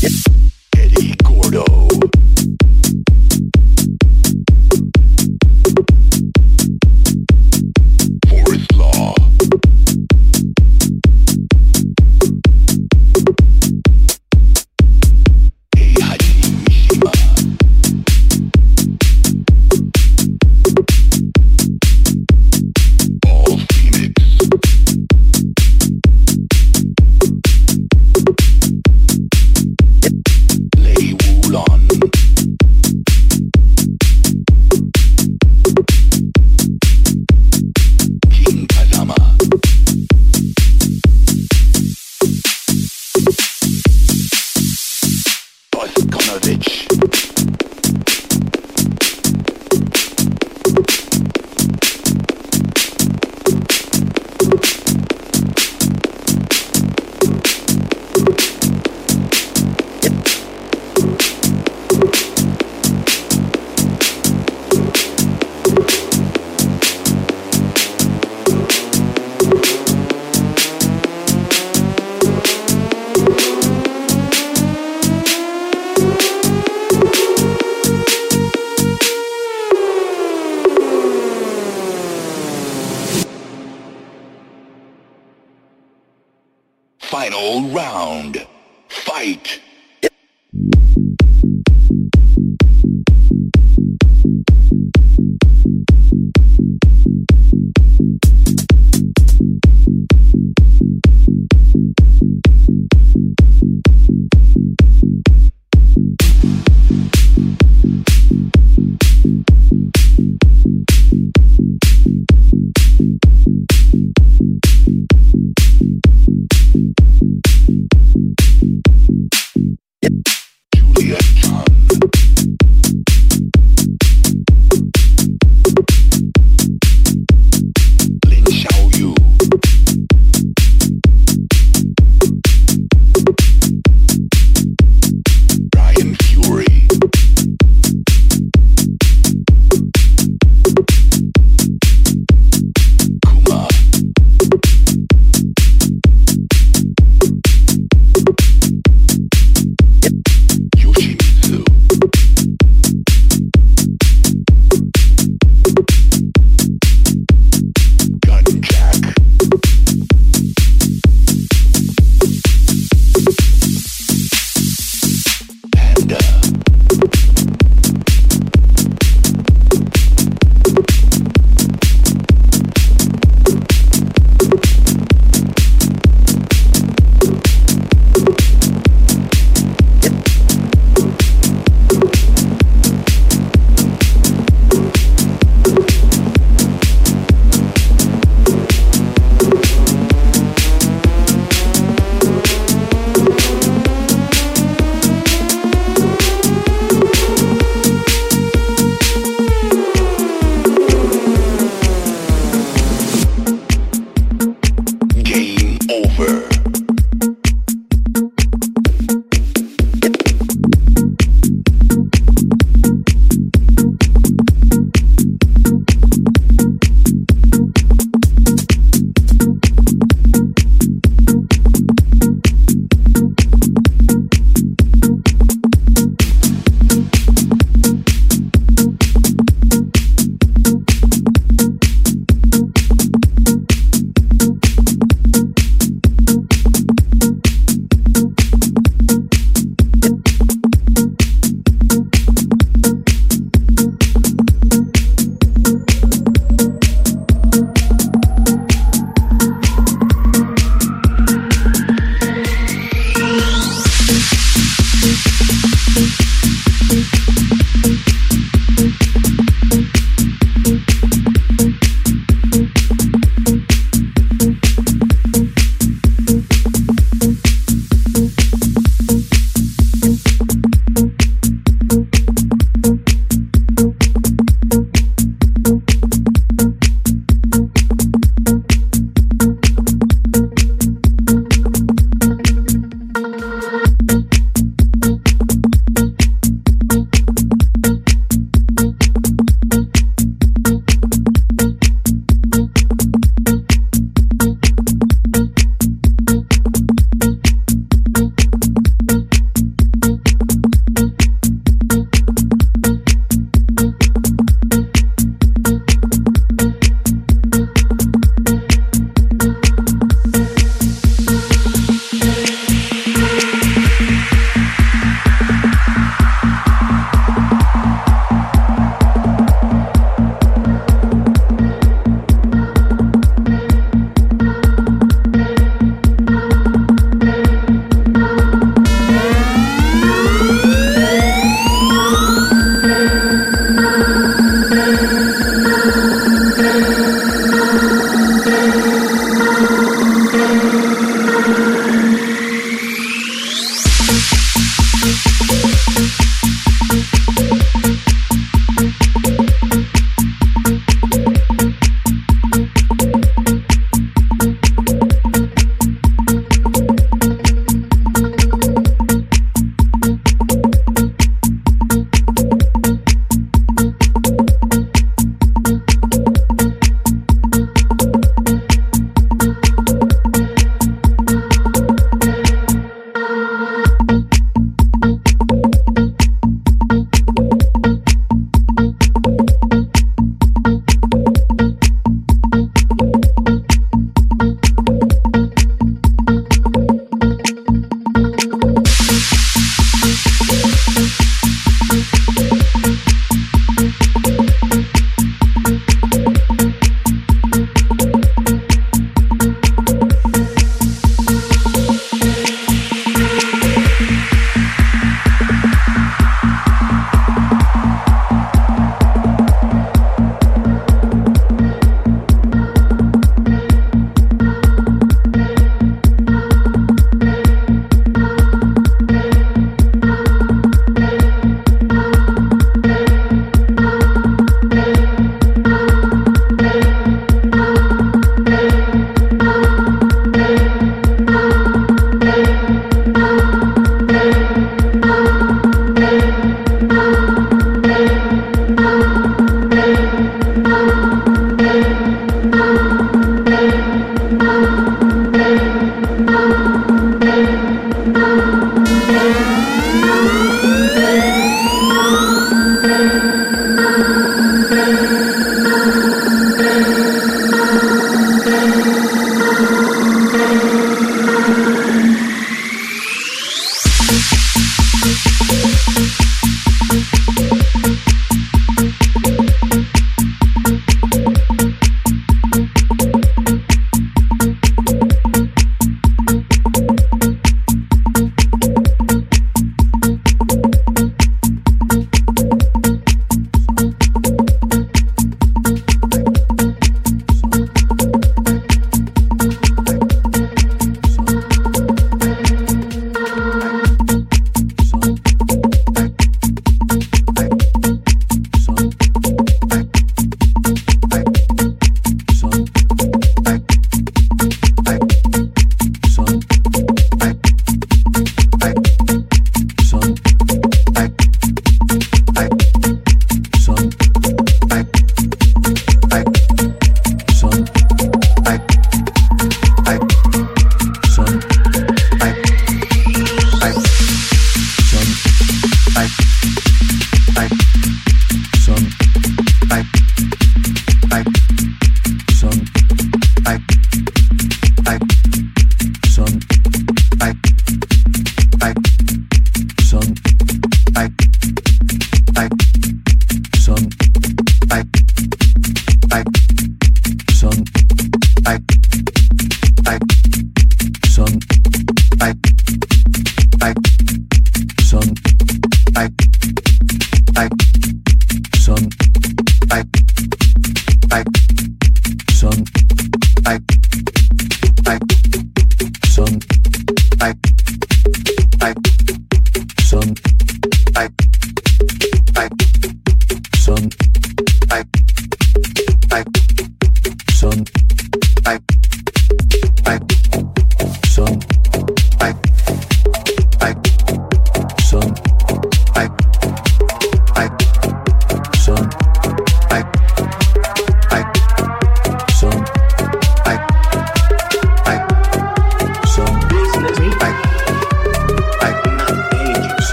Yeah.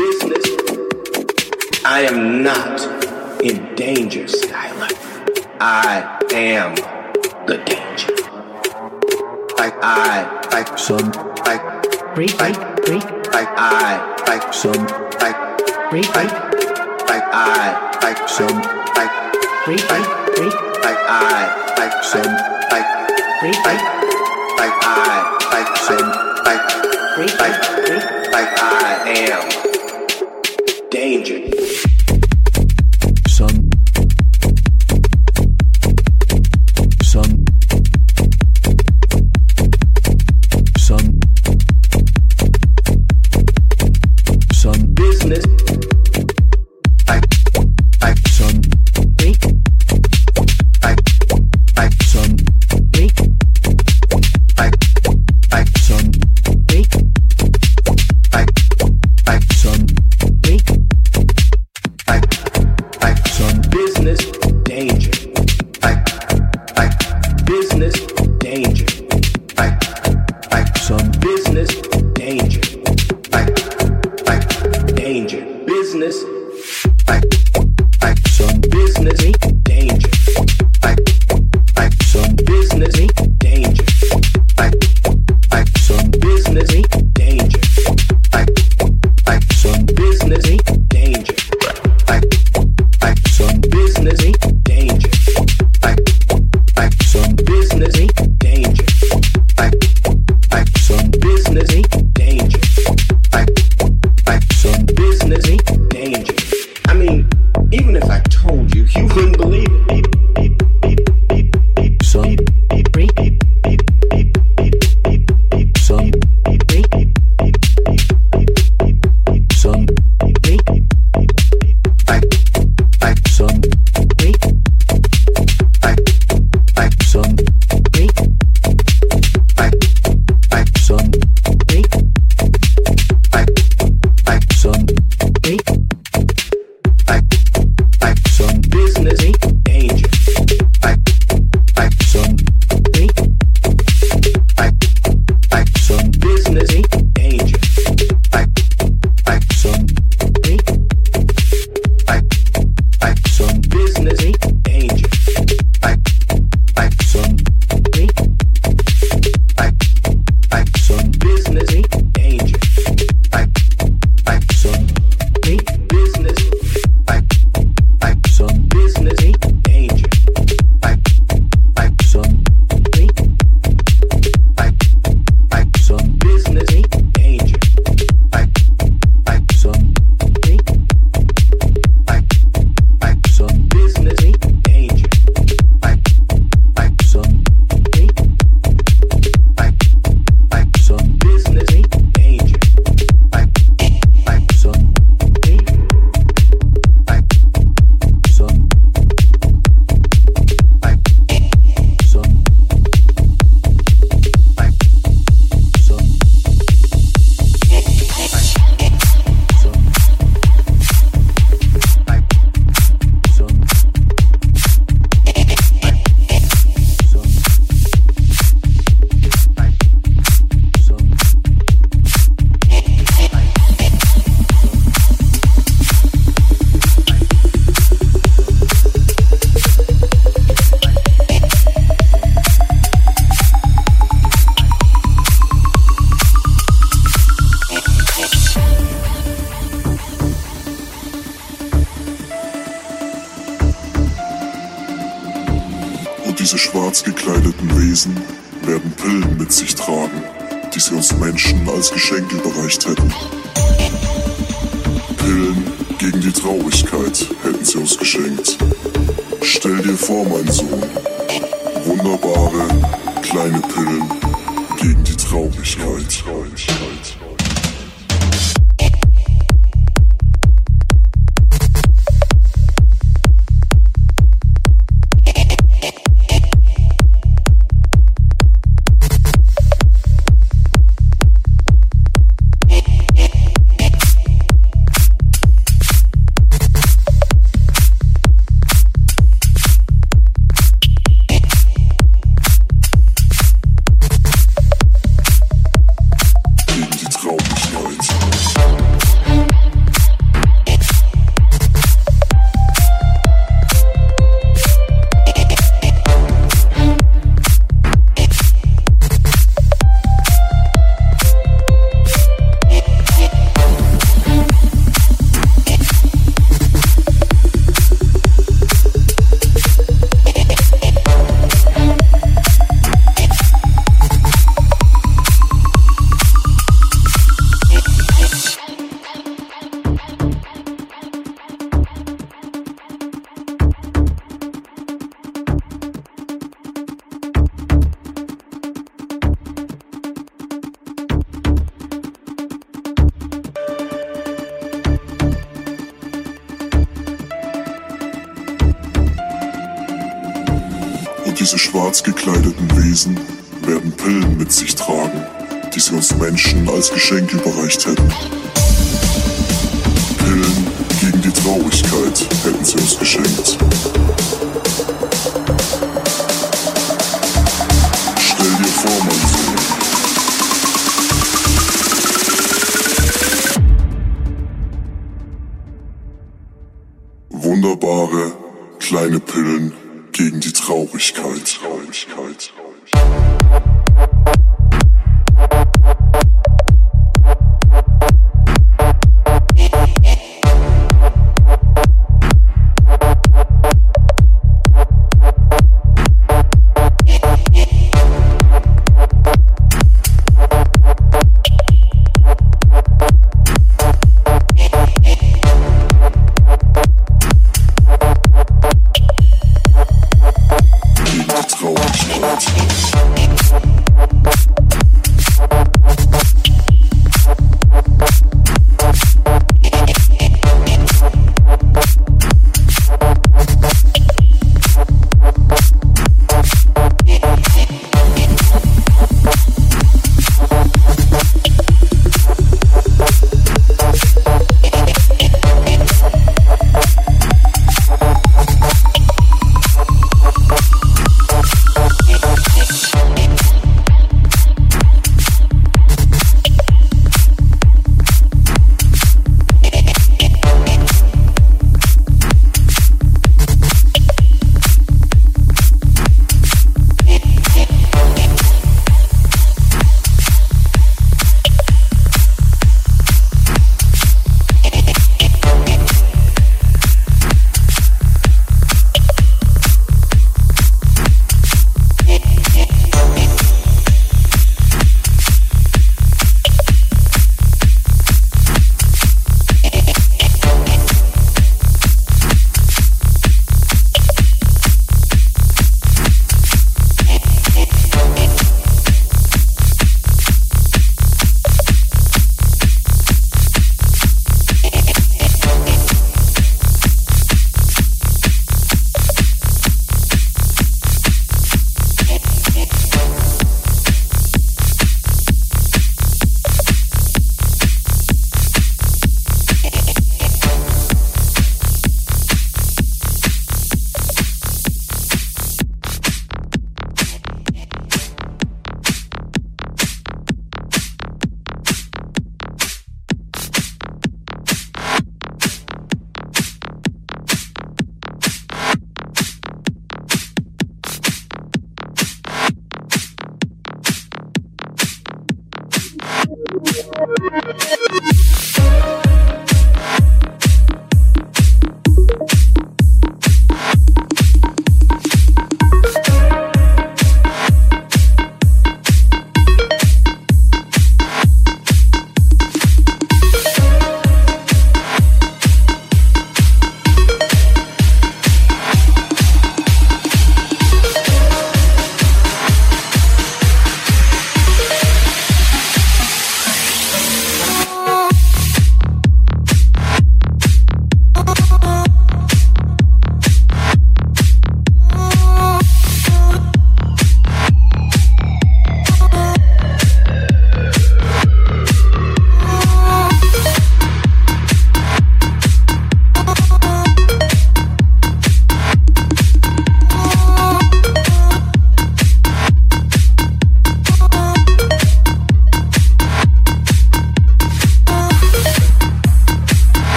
business. I am not in danger, Skyler. I am the danger. Like I, like some, like break, like break, like I, like some, like break, like like I, like some, like break, like break, like I, like some, like break, like like I, like some, like break, like break, like I am. You.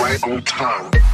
Right on time.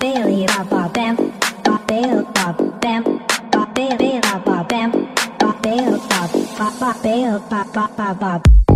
bailey ba ba bam ba ba ba ba ba ba ba ba ba ba ba ba ba